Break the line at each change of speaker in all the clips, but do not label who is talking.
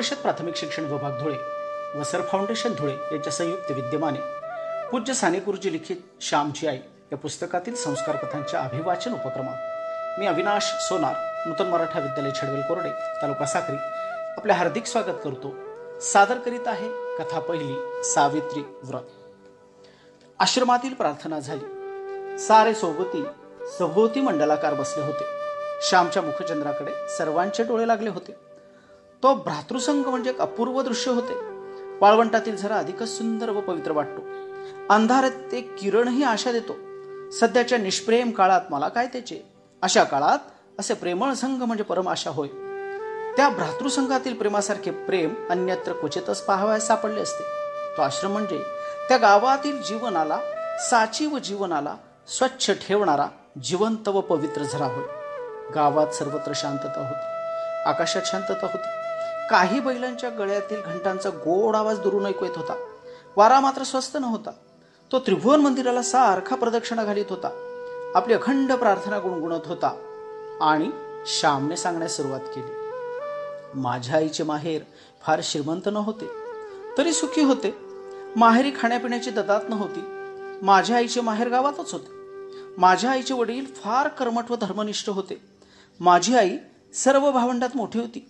परिषद प्राथमिक शिक्षण विभाग धुळे व सर फाउंडेशन धुळे यांच्या संयुक्त विद्यमाने पूज्य सानेगुरुजी लिखित श्यामची आई या पुस्तकातील संस्कार कथांच्या अभिवाचन उपक्रमात मी अविनाश सोनार नूतन मराठा विद्यालय छडवेल कोरडे तालुका साखरी आपले हार्दिक स्वागत करतो सादर करीत आहे कथा पहिली सावित्री व्रत आश्रमातील प्रार्थना झाली सारे सोबती सभोवती मंडलाकार बसले होते श्यामच्या मुखचंद्राकडे सर्वांचे डोळे लागले होते तो भ्रातृसंघ म्हणजे एक अपूर्व दृश्य होते वाळवंटातील झरा अधिकच सुंदर व पवित्र वाटतो अंधारात ते किरणही आशा देतो सध्याच्या निष्प्रेम काळात मला काय त्याचे अशा काळात असे प्रेमळ संघ म्हणजे परम आशा होय त्या भ्रातृसंघातील प्रेमासारखे प्रेम अन्यत्र क्वचितच पाहावयास सापडले असते तो आश्रम म्हणजे त्या गावातील जीवनाला साची व जीवनाला स्वच्छ ठेवणारा जिवंत व पवित्र झरा होय गावात सर्वत्र शांतता होती आकाशात शांतता होती काही बैलांच्या गळ्यातील घंटांचा गोड आवाज दुरून ऐकू येत होता वारा मात्र स्वस्त नव्हता तो त्रिभुवन मंदिराला सारखा प्रदक्षिणा घालीत होता आपली अखंड प्रार्थना गुणगुणत होता आणि श्यामने सांगण्यास सुरुवात केली माझ्या आईचे माहेर फार श्रीमंत नव्हते तरी सुखी होते माहेरी खाण्यापिण्याची ददात नव्हती माझ्या आईचे माहेर गावातच होते माझ्या आईचे वडील फार कर्मठ व धर्मनिष्ठ होते माझी आई सर्व भावंडात मोठी होती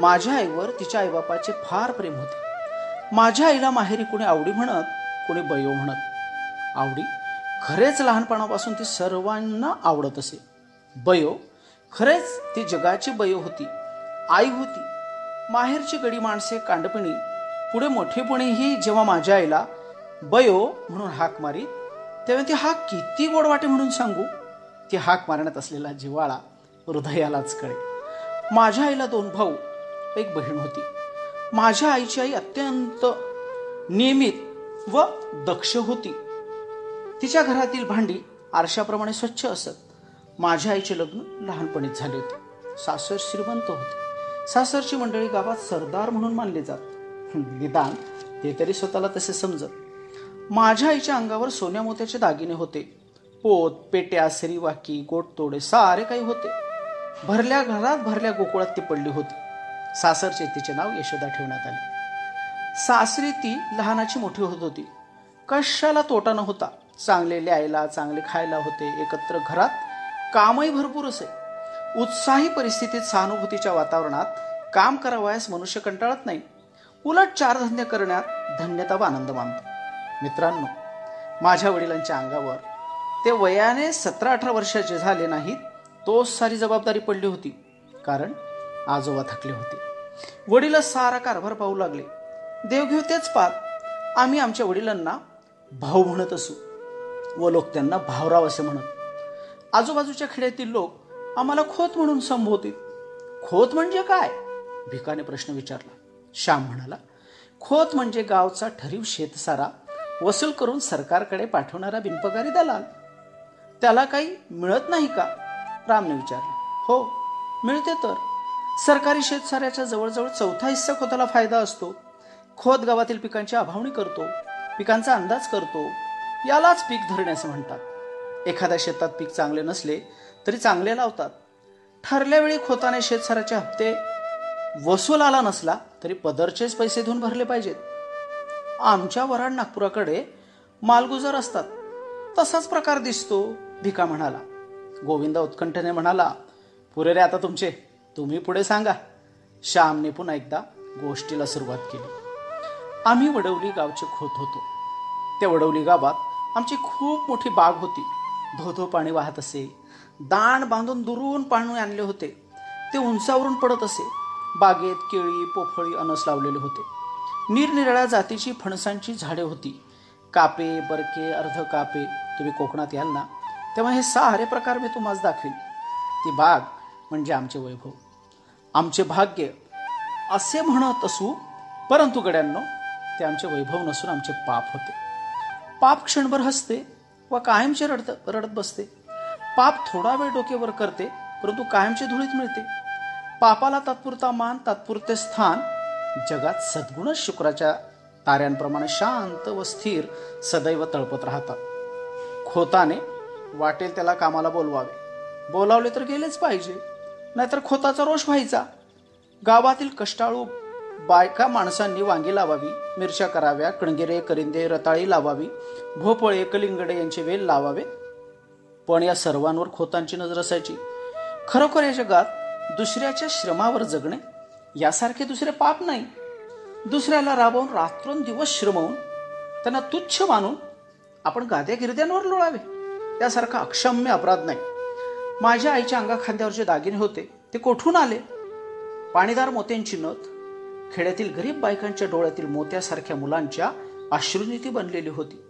माझ्या आईवर तिच्या आईबापाचे फार प्रेम होते माझ्या आईला माहेरी कोणी आवडी म्हणत कोणी बयो म्हणत आवडी खरेच लहानपणापासून ती सर्वांना आवडत असे बयो खरेच ती जगाची बयो होती आई होती माहेरची गडी माणसे कांडपिणी पुढे मोठेपणीही जेव्हा माझ्या आईला बयो म्हणून हाक मारी तेव्हा ती हाक किती गोड वाटे म्हणून सांगू ती हाक मारण्यात असलेला जिवाळा हृदयालाच कळे माझ्या आईला दोन भाऊ एक बहीण होती माझ्या आईची आई अत्यंत नियमित व दक्ष होती तिच्या घरातील भांडी आरशाप्रमाणे स्वच्छ असत माझ्या आईचे लग्न लहानपणीच झाले होते सासर श्रीमंत होते सासरची मंडळी गावात सरदार म्हणून मानले जात निदान ते तरी स्वतःला तसे समजत माझ्या आईच्या अंगावर सोन्या मोत्याचे दागिने होते पोत पेट्या सरीवाकी गोटतोडे सारे काही होते भरल्या घरात भरल्या गोकुळात ती पडली होती सासरचे तिचे नाव यशोदा ठेवण्यात आले सासरी ती लहानाची मोठी होत होती कशाला तोटा नव्हता चांगले लिहायला चांगले खायला होते एकत्र घरात कामही भरपूर असे उत्साही परिस्थितीत सहानुभूतीच्या वातावरणात काम करावयास मनुष्य कंटाळत नाही उलट चार धन्य करण्यात धन्यता व आनंद मानतो मित्रांनो माझ्या वडिलांच्या अंगावर ते वयाने सतरा अठरा वर्षाचे झाले नाहीत तोच सारी जबाबदारी पडली होती कारण आजोबा थकले होते वडील सारा कारभार पाहू लागले देवघेव तेच पाहत आम्ही आमच्या वडिलांना भाऊ म्हणत असू व लोक त्यांना भावराव असे म्हणत आजूबाजूच्या खेड्यातील लोक आम्हाला खोत म्हणून संबोधित खोत म्हणजे काय भिकाने प्रश्न विचारला श्याम म्हणाला खोत म्हणजे गावचा ठरीव शेतसारा वसूल करून सरकारकडे पाठवणारा बिनपगारी दलाल त्याला काही मिळत नाही का रामने विचारले हो मिळते तर सरकारी शेतसाऱ्याच्या जवळजवळ चौथा हिस्सा खोताला फायदा असतो खोत गावातील पिकांची अभावणी करतो पिकांचा अंदाज करतो यालाच पीक धरणे असं म्हणतात एखाद्या शेतात पीक चांगले नसले तरी चांगले लावतात ठरल्यावेळी खोताने शेतसाऱ्याचे हप्ते वसूल आला नसला तरी पदरचेच पैसे देऊन भरले पाहिजेत आमच्या वराड नागपुराकडे मालगुजर असतात तसाच प्रकार दिसतो भिका म्हणाला गोविंदा उत्कंठने म्हणाला पुरे रे आता तुमचे तुम्ही पुढे सांगा श्यामने पुन्हा एकदा गोष्टीला सुरुवात केली आम्ही वडवली गावचे खोत होतो त्या वडवली गावात आमची खूप मोठी बाग होती धोधो पाणी वाहत असे दाण बांधून दुरून पाणी आणले होते ते उंचावरून पडत असे बागेत केळी पोफळी अनस लावलेले होते निरनिराळ्या जातीची फणसांची झाडे होती कापे बरके अर्ध कापे तुम्ही कोकणात याल ना तेव्हा हे सारे प्रकार मी तुम्हाला दाखवीन ती बाग म्हणजे आमचे वैभव आमचे भाग्य असे म्हणत असू परंतु गड्यांनो ते आमचे वैभव नसून आमचे पाप होते पाप क्षणभर हसते व कायमचे रडत रडत बसते पाप थोडा वेळ डोकेवर करते परंतु कायमचे धुळीत मिळते पापाला तात्पुरता मान तात्पुरते स्थान जगात सद्गुणच शुक्राच्या ताऱ्यांप्रमाणे शांत व स्थिर सदैव तळपत राहतात खोताने वाटेल त्याला कामाला बोलवावे बोलावले तर गेलेच पाहिजे नाहीतर खोताचा रोष व्हायचा गावातील कष्टाळू बायका माणसांनी वांगी लावावी मिरच्या कराव्या कणगिरे करिंदे रताळी लावावी भोपळे कलिंगडे यांचे वेल लावावे पण या सर्वांवर खोतांची नजर असायची खरोखर या जगात दुसऱ्याच्या श्रमावर जगणे यासारखे दुसरे पाप नाही दुसऱ्याला राबवून रात्रंदिवस श्रमवून त्यांना तुच्छ मानून आपण गाद्या गिरद्यांवर लोळावे यासारखा अक्षम्य अपराध नाही माझ्या आईच्या अंगा जे दागिने होते ते कोठून आले पाणीदार मोत्यांची नथ खेड्यातील गरीब बायकांच्या डोळ्यातील मोत्यासारख्या मुलांच्या अश्रुनीती बनलेली होती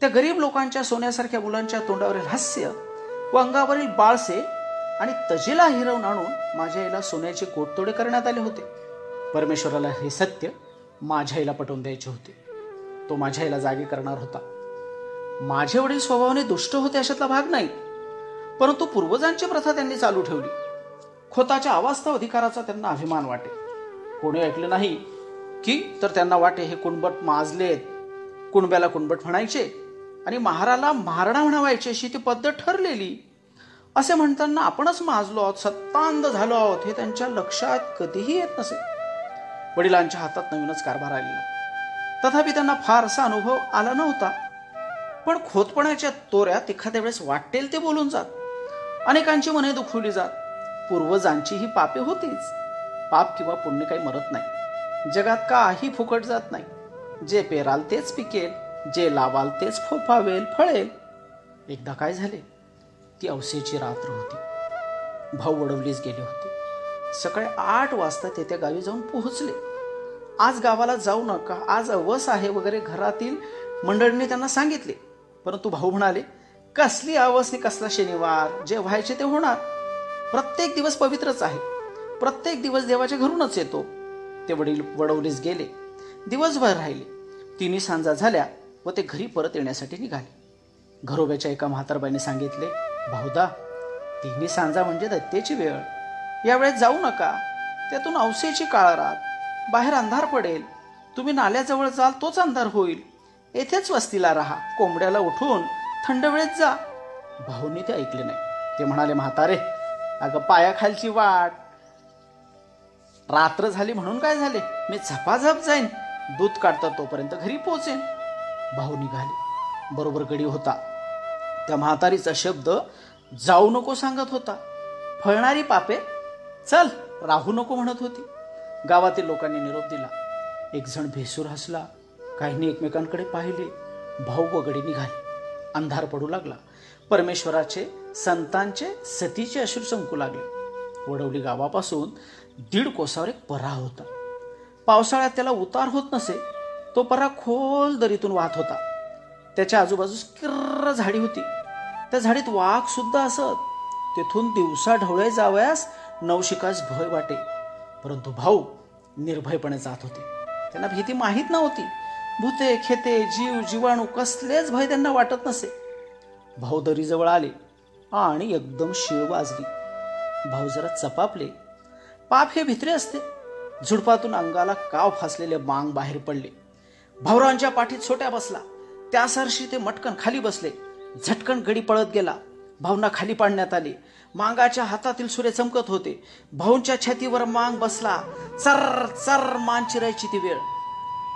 त्या गरीब लोकांच्या सोन्यासारख्या मुलांच्या तोंडावरील हास्य व अंगावरील बाळसे आणि तजेला हिरवून आणून माझ्या आईला सोन्याचे कोटतोडे करण्यात आले होते परमेश्वराला हे सत्य माझ्या आईला पटवून द्यायचे होते तो माझ्या आईला जागे करणार होता माझे वडील स्वभावाने दुष्ट होते अशातला भाग नाही परंतु पूर्वजांची प्रथा त्यांनी चालू ठेवली खोताच्या अवास्तव अधिकाराचा त्यांना अभिमान वाटे कोणी ऐकले नाही की तर त्यांना वाटे हे कुणबट माजलेत कुणब्याला कुणबट म्हणायचे आणि महाराला महारणा म्हणावायचे अशी ती पद्धत ठरलेली असे म्हणताना आपणच माजलो आहोत सत्तांध झालो आहोत हे त्यांच्या लक्षात कधीही येत नसे वडिलांच्या हातात नवीनच कारभार आलेला तथापि त्यांना फारसा अनुभव आला नव्हता पण खोतपणाच्या तोऱ्यात एखाद्या वेळेस वाटेल ते बोलून जात अनेकांची मने दुखवली जात पूर्वजांची ही पापे होतीच पाप किंवा पुण्य काही मरत नाही जगात काही फुकट जात नाही जे पेराल तेच पिकेल जे लावाल तेच फोफावेल फळेल एकदा काय झाले ती अवसेची रात्र होती भाऊ वडवलीच गेले होते सकाळी आठ वाजता ते त्या गावी जाऊन पोहोचले आज गावाला जाऊ नका आज अवस आहे वगैरे घरातील मंडळींनी त्यांना सांगितले परंतु भाऊ म्हणाले कसली आवस कसला शनिवार जे व्हायचे ते होणार प्रत्येक दिवस पवित्रच आहे प्रत्येक दिवस देवाच्या घरूनच येतो ते वडील वडवलीस गेले दिवसभर राहिले तिन्ही सांजा झाल्या व ते घरी परत येण्यासाठी निघाले घरोब्याच्या एका म्हातारबाईने सांगितले भाऊदा तिन्ही सांजा म्हणजे दत्तेची वेळ यावेळेत जाऊ नका त्यातून औसेची काळ बाहेर अंधार पडेल तुम्ही नाल्याजवळ जाल तोच अंधार होईल येथेच वस्तीला राहा कोंबड्याला उठून थंड वेळेत जा भाऊनी ते ऐकले नाही ते म्हणाले म्हातारे अगं पायाखालची वाट रात्र झाली म्हणून काय झाले मी झपाझप जाईन दूध काढता तोपर्यंत घरी पोचेन भाऊ निघाले बरोबर गडी होता त्या म्हातारीचा शब्द जाऊ नको सांगत होता फळणारी पापे चल राहू नको म्हणत होती गावातील लोकांनी निरोप दिला एक जण भेसूर हसला काहींनी एकमेकांकडे पाहिले भाऊ वगडी निघाले अंधार पडू लागला परमेश्वराचे संतांचे सतीचे अश्रू संकू लागले वडवली गावापासून दीड कोसावर एक परा होता पावसाळ्यात त्याला उतार होत नसे तो परा खोल दरीतून वाहत होता त्याच्या आजूबाजूस किर्र झाडी होती त्या झाडीत वाघ सुद्धा असत तेथून दिवसा ढवळे जावयास नवशिकास भय वाटे परंतु भाऊ निर्भयपणे जात होते त्यांना भीती माहीत नव्हती भूते खेते जीव जीवाणू कसलेच भय त्यांना वाटत नसे भाऊ दरीजवळ आले आणि एकदम शिळ वाजली भाऊ जरा चपापले पाप हे भित्रे असते झुडपातून अंगाला काव फासलेले मांग बाहेर पडले भाऊरावांच्या पाठीत छोट्या बसला त्यासारशी ते मटकन खाली बसले झटकन गडी पळत गेला भावना खाली पाडण्यात आले मांगाच्या हातातील सुरे चमकत होते भाऊंच्या छातीवर मांग बसला चर चर मान चिरायची ती वेळ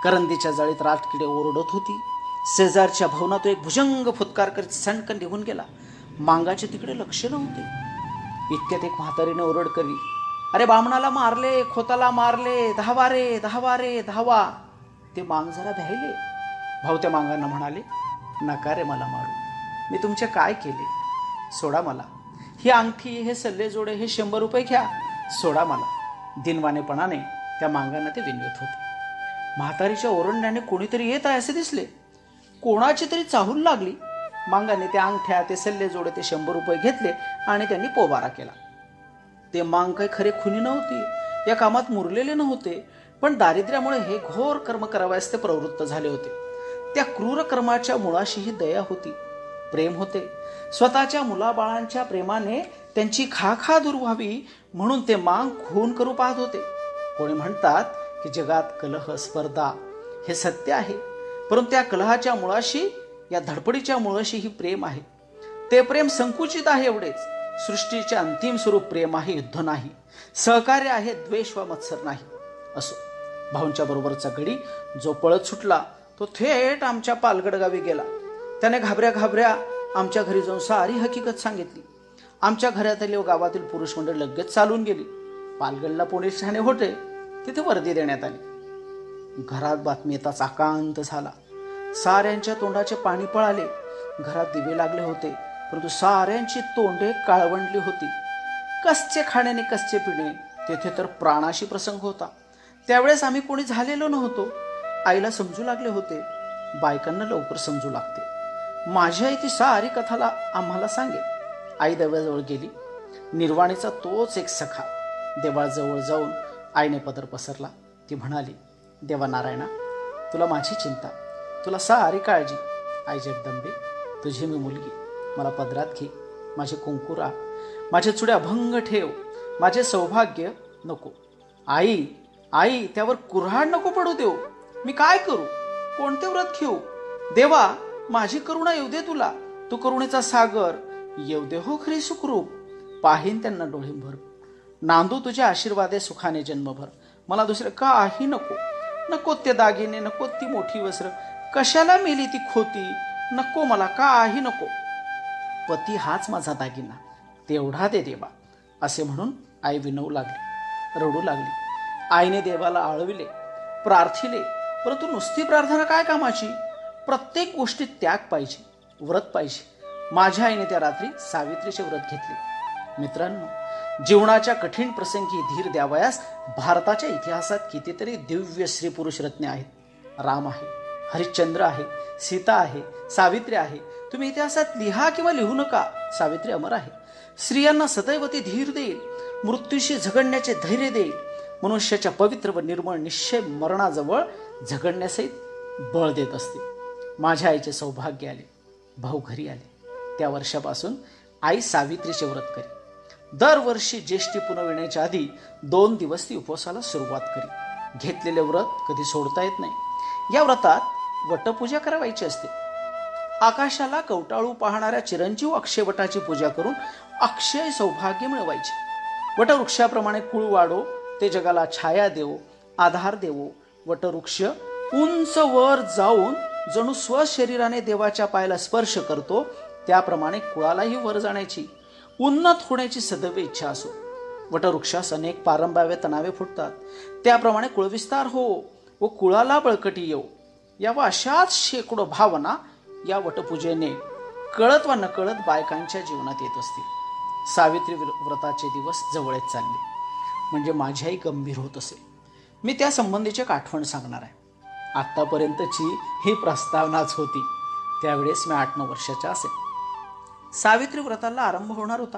करंदीच्या जाळीत रातकिडे ओरडत होती शेजारच्या भवनात एक भुजंग फुतकार करीत सणकन निघून गेला मांगाचे तिकडे लक्ष नव्हते इतक्यात एक म्हातारीने ओरड करी अरे बामणाला मारले खोताला मारले धावा रे धावा रे धावा ते मांग जरा भ्यायले भाऊ त्या मांगांना म्हणाले नका रे मला मारू मी तुमचे काय केले सोडा मला ही अंगठी हे सल्ले जोडे हे शंभर रुपये घ्या सोडा मला दिनवानेपणाने त्या मांगांना ते विनवत होते म्हातारीच्या ओरंड्याने कोणीतरी येत आहे असे दिसले कोणाची तरी चाहूल लागली मांगाने त्या अंगठ्या ते सल्ले जोडे ते शंभर रुपये घेतले आणि त्यांनी पोबारा केला ते मांग काही खरे खुनी नव्हती या कामात मुरलेले नव्हते पण दारिद्र्यामुळे हे घोर कर्म करावयास ते प्रवृत्त झाले होते त्या क्रूर कर्माच्या मुळाशीही दया होती प्रेम होते स्वतःच्या मुलाबाळांच्या प्रेमाने त्यांची खा दूर व्हावी म्हणून ते मांग खून करू पाहत होते कोणी म्हणतात की जगात कलह स्पर्धा हे सत्य आहे परंतु त्या कलहाच्या मुळाशी या धडपडीच्या मुळाशी ही प्रेम आहे ते प्रेम संकुचित आहे एवढेच सृष्टीचे अंतिम स्वरूप प्रेम आहे युद्ध नाही सहकार्य आहे द्वेष व मत्सर नाही असो भाऊंच्या बरोबरचा गडी जो पळत सुटला तो थेट आमच्या पालगड गावी गेला त्याने घाबऱ्या घाबऱ्या आमच्या घरी जाऊन सारी हकीकत सांगितली आमच्या घरातील गावातील पुरुष मंडळ लगेच चालून गेली पालगडला पोलीस ठाणे होते तिथे वर्दी देण्यात आली घरात बातमी येताच आकांत झाला साऱ्यांच्या तोंडाचे पाणी पळाले घरात दिवे लागले होते परंतु साऱ्यांची तोंडे काळवंडली होती कसचे खाण्याने कसचे पिणे तेथे तर प्राणाशी प्रसंग होता त्यावेळेस आम्ही कोणी झालेलो नव्हतो आईला समजू लागले होते बायकांना लवकर समजू लागते माझी आई ती सारी कथाला आम्हाला सांगे आई देवाजवळ गेली निर्वाणीचा तोच एक सखा देवाजवळ जाऊन आईने पदर पसरला ती म्हणाली देवा नारायणा तुला माझी चिंता तुला सारी काळजी आई जगदंबे तुझी मी मुलगी मला पदरात घे माझे कुंकुरा माझे चुड्या अभंग ठेव माझे सौभाग्य नको आई आई त्यावर कुऱ्हाड नको पडू देऊ मी काय करू कोणते व्रत घेऊ देवा माझी करुणा येऊ दे तुला तू करुणेचा सागर येऊ दे हो खरी सुखरूप पाहिन त्यांना भर नांदू तुझे आशीर्वादे सुखाने जन्मभर मला दुसरं काही नको नको ते दागिने नको ती मोठी वस्त्र कशाला मेली ती खोती नको मला काही नको पती हाच माझा दागिना तेवढा दे देवा असे म्हणून आई विनवू लागली रडू लागली आईने देवाला आळविले प्रार्थिले परंतु नुसती प्रार्थना काय कामाची प्रत्येक गोष्टीत त्याग पाहिजे व्रत पाहिजे माझ्या आईने त्या रात्री सावित्रीचे व्रत घेतले मित्रांनो जीवनाच्या कठीण प्रसंगी धीर द्यावयास भारताच्या इतिहासात कितीतरी दिव्य स्त्री पुरुष रत्ने आहेत राम आहे हरिश्चंद्र आहे सीता आहे सावित्री आहे तुम्ही इतिहासात लिहा किंवा लिहू नका सावित्री अमर आहे स्त्रियांना सदैव ती धीर देईल मृत्यूशी झगडण्याचे धैर्य देईल मनुष्याच्या पवित्र व निर्मळ निश्चय मरणाजवळ झगडण्यासहित बळ देत असते माझ्या आईचे सौभाग्य आले भाऊ घरी आले त्या वर्षापासून आई सावित्रीचे व्रत करी दरवर्षी ज्येष्ठी पुनव येण्याच्या आधी दोन दिवस ती उपवासाला सुरुवात करी घेतलेले व्रत कधी सोडता येत नाही या व्रतात वटपूजा करावायची असते आकाशाला कवटाळू पाहणाऱ्या चिरंजीव वटाची पूजा करून अक्षय सौभाग्य मिळवायचे वटवृक्षाप्रमाणे कुळ वाढो ते जगाला छाया देवो आधार देवो वटवृक्ष उंच वर जाऊन जणू स्वशरीराने देवाच्या पायाला स्पर्श करतो त्याप्रमाणे कुळालाही वर जाण्याची उन्नत होण्याची सदैव इच्छा असो वटवृक्षास अनेक पारंभाव्या तणावे फुटतात त्याप्रमाणे कुळविस्तार हो व कुळाला बळकटी येऊ या व अशाच शेकडो भावना या वटपूजेने कळत व नकळत बायकांच्या जीवनात येत असतील सावित्री व्रताचे दिवस जवळच चालले म्हणजे माझ्याही गंभीर होत असे मी त्या संबंधीची एक आठवण सांगणार आहे आत्तापर्यंतची ही प्रस्तावनाच होती त्यावेळेस मी आठ नऊ वर्षाच्या असेल सावित्री व्रताला आरंभ होणार होता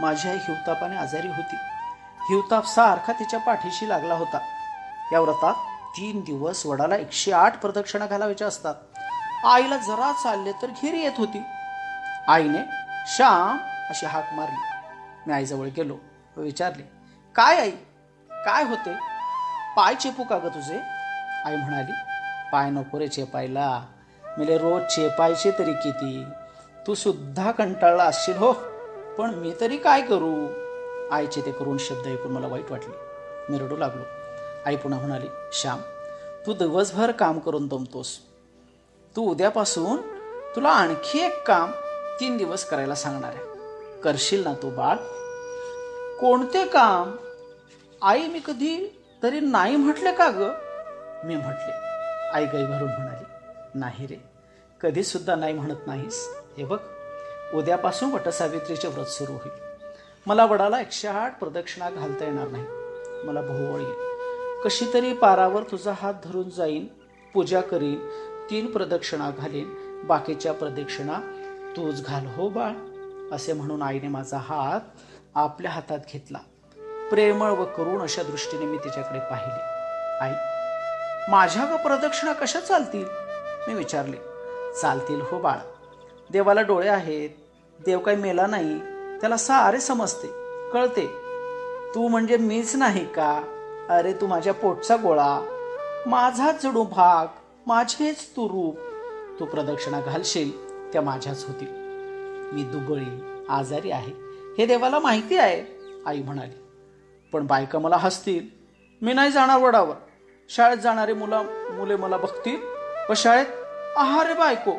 माझी आई हिवतापाने आजारी होती हिवताप सारखा तिच्या पाठीशी लागला होता या व्रतात तीन दिवस वडाला एकशे आठ प्रदक्षिणा घालावायच्या असतात आईला जरा चालले तर घेरी येत होती आईने श्याम अशी हाक मारली मी आईजवळ गेलो व विचारले काय आई काय होते पाय चेपू का ग तुझे आई म्हणाली पाय नको रे चेपायला मेले रोज चेपायचे तरी किती तू सुद्धा कंटाळला असशील हो पण मी तरी काय करू आईचे ते करून शब्द ऐकून मला वाईट वाटले मी रडू लागलो आई पुन्हा म्हणाली श्याम तू दिवसभर काम करून दमतोस तू उद्यापासून तुला आणखी एक काम तीन दिवस करायला सांगणार आहे करशील ना तू बाळ कोणते काम आई मी कधी तरी नाही म्हटले का ग मी म्हटले आई गई भरून म्हणाली नाही रे कधीसुद्धा नाही म्हणत नाहीस हे बघ उद्यापासून वटसावित्रीचे व्रत सुरू होईल मला वडाला एकशे आठ प्रदक्षिणा घालता येणार नाही मला भोवळ येईल कशी तरी पारावर तुझा हात धरून जाईन पूजा करीन तीन प्रदक्षिणा घालीन बाकीच्या प्रदक्षिणा तूच घाल हो बाळ असे म्हणून आईने माझा हात आपल्या हातात घेतला प्रेमळ व करुण अशा दृष्टीने मी तिच्याकडे पाहिले आई माझ्या व प्रदक्षिणा कशा चालतील मी विचारले चालतील हो बाळा देवाला डोळे आहेत देव काही मेला नाही त्याला सारे समजते कळते तू म्हणजे मीच नाही का अरे तू माझ्या पोटचा गोळा माझाच जडू भाग माझेच तू रूप तू प्रदक्षिणा घालशील त्या माझ्याच होतील मी दुबळी आजारी आहे हे देवाला माहिती आहे आई म्हणाली पण बायका मला हसतील मी नाही जाणार वडावर शाळेत जाणारी मुला मुले मला बघतील व शाळेत आहारे बायको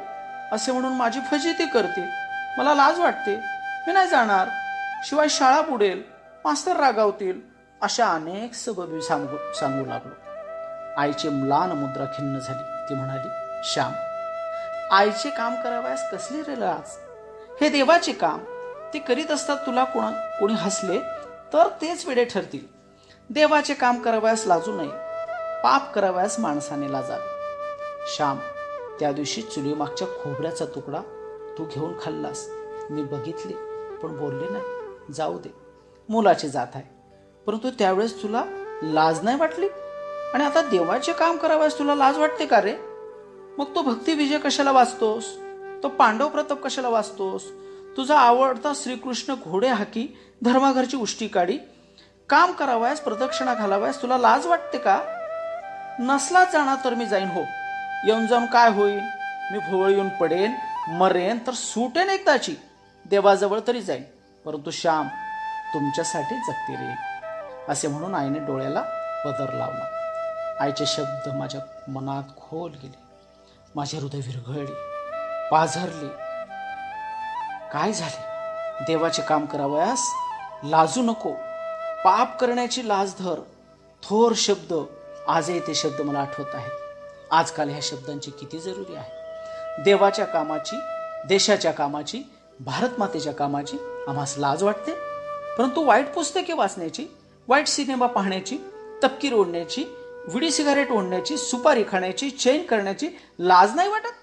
असे म्हणून माझी फजिती करते मला लाज वाटते मी नाही जाणार शिवाय शाळा बुडेल मास्तर रागावतील अशा अनेक सबबी सांगू सांगू लागलो आईचे मुलान मुद्रा खिन्न झाली ती म्हणाली श्याम आईचे काम करावयास कसली रे लाज हे देवाचे काम ते करीत असतात तुला कोणा कोणी हसले तर तेच वेडे ठरतील देवाचे काम करावयास लाजू नये पाप करावयास माणसाने लाजावे श्याम त्या दिवशी चुलीमागच्या खोबऱ्याचा तुकडा तू घेऊन खाल्लास मी बघितले पण बोलले नाही जाऊ दे मुलाची जात आहे परंतु त्यावेळेस तुला लाज नाही वाटली आणि आता देवाचे काम करावयास तुला लाज वाटते का रे मग तो भक्ती विजय कशाला वाचतोस तो पांडव प्रताप कशाला वाचतोस तुझा आवडता श्रीकृष्ण घोडे हाकी धर्माघरची उष्टी काढी काम करावयास प्रदक्षिणा घालावयास तुला लाज वाटते का नसला जाणार तर मी जाईन हो जाऊन काय होईल मी भोवळ येऊन पडेन मरेन तर सुटेन एकदाची देवाजवळ तरी जाईल परंतु श्याम तुमच्यासाठी जगते रे असे म्हणून आईने डोळ्याला पदर लावला आईचे शब्द माझ्या मनात खोल गेले माझे हृदय विरघळले पाझरले काय झाले देवाचे काम करावयास लाजू नको पाप करण्याची लाज धर थोर शब्द आजही ते शब्द मला आठवत आहेत आजकाल ह्या शब्दांची किती जरुरी आहे देवाच्या कामाची देशाच्या कामाची भारत मातेच्या कामाची आम्हास लाज वाटते परंतु वाईट पुस्तके वाचण्याची वाईट सिनेमा पाहण्याची तपकीर ओढण्याची विडी सिगारेट ओढण्याची सुपारी खाण्याची चैन करण्याची लाज नाही वाटत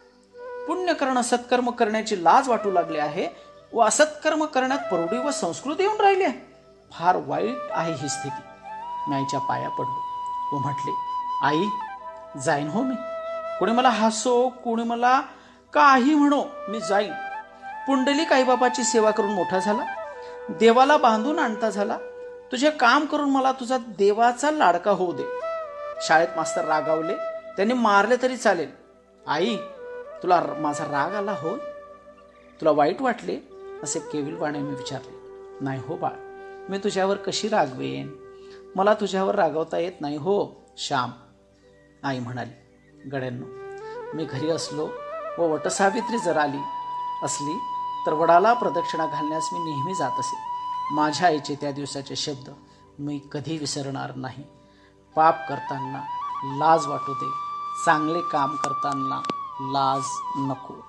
पुण्य करणं सत्कर्म करण्याची लाज वाटू लागली आहे व असत्कर्म करण्यात प्रौढी व संस्कृती येऊन राहिली आहे फार वाईट आहे ही स्थिती मी पाया पडलो व म्हटले आई जाईन हो मी कोणी मला हसो कोणी मला काही म्हणो मी जाईन पुंडली काईबाबाची सेवा करून मोठा झाला देवाला बांधून आणता झाला तुझे काम करून मला तुझा देवाचा लाडका होऊ दे शाळेत मास्तर रागावले त्यांनी मारले तरी चालेल आई तुला माझा राग आला हो तुला वाईट वाटले असे केविलवाणे मी विचारले नाही हो बाळ मी तुझ्यावर कशी रागवेन मला तुझ्यावर रागवता येत नाही हो श्याम आई म्हणाली गड्यांनो मी घरी असलो व वटसावित्री जर आली असली तर वडाला प्रदक्षिणा घालण्यास मी नेहमी जात असे माझ्या आईचे त्या दिवसाचे शब्द मी कधी विसरणार नाही पाप करताना लाज वाटू दे चांगले काम करताना लाज नको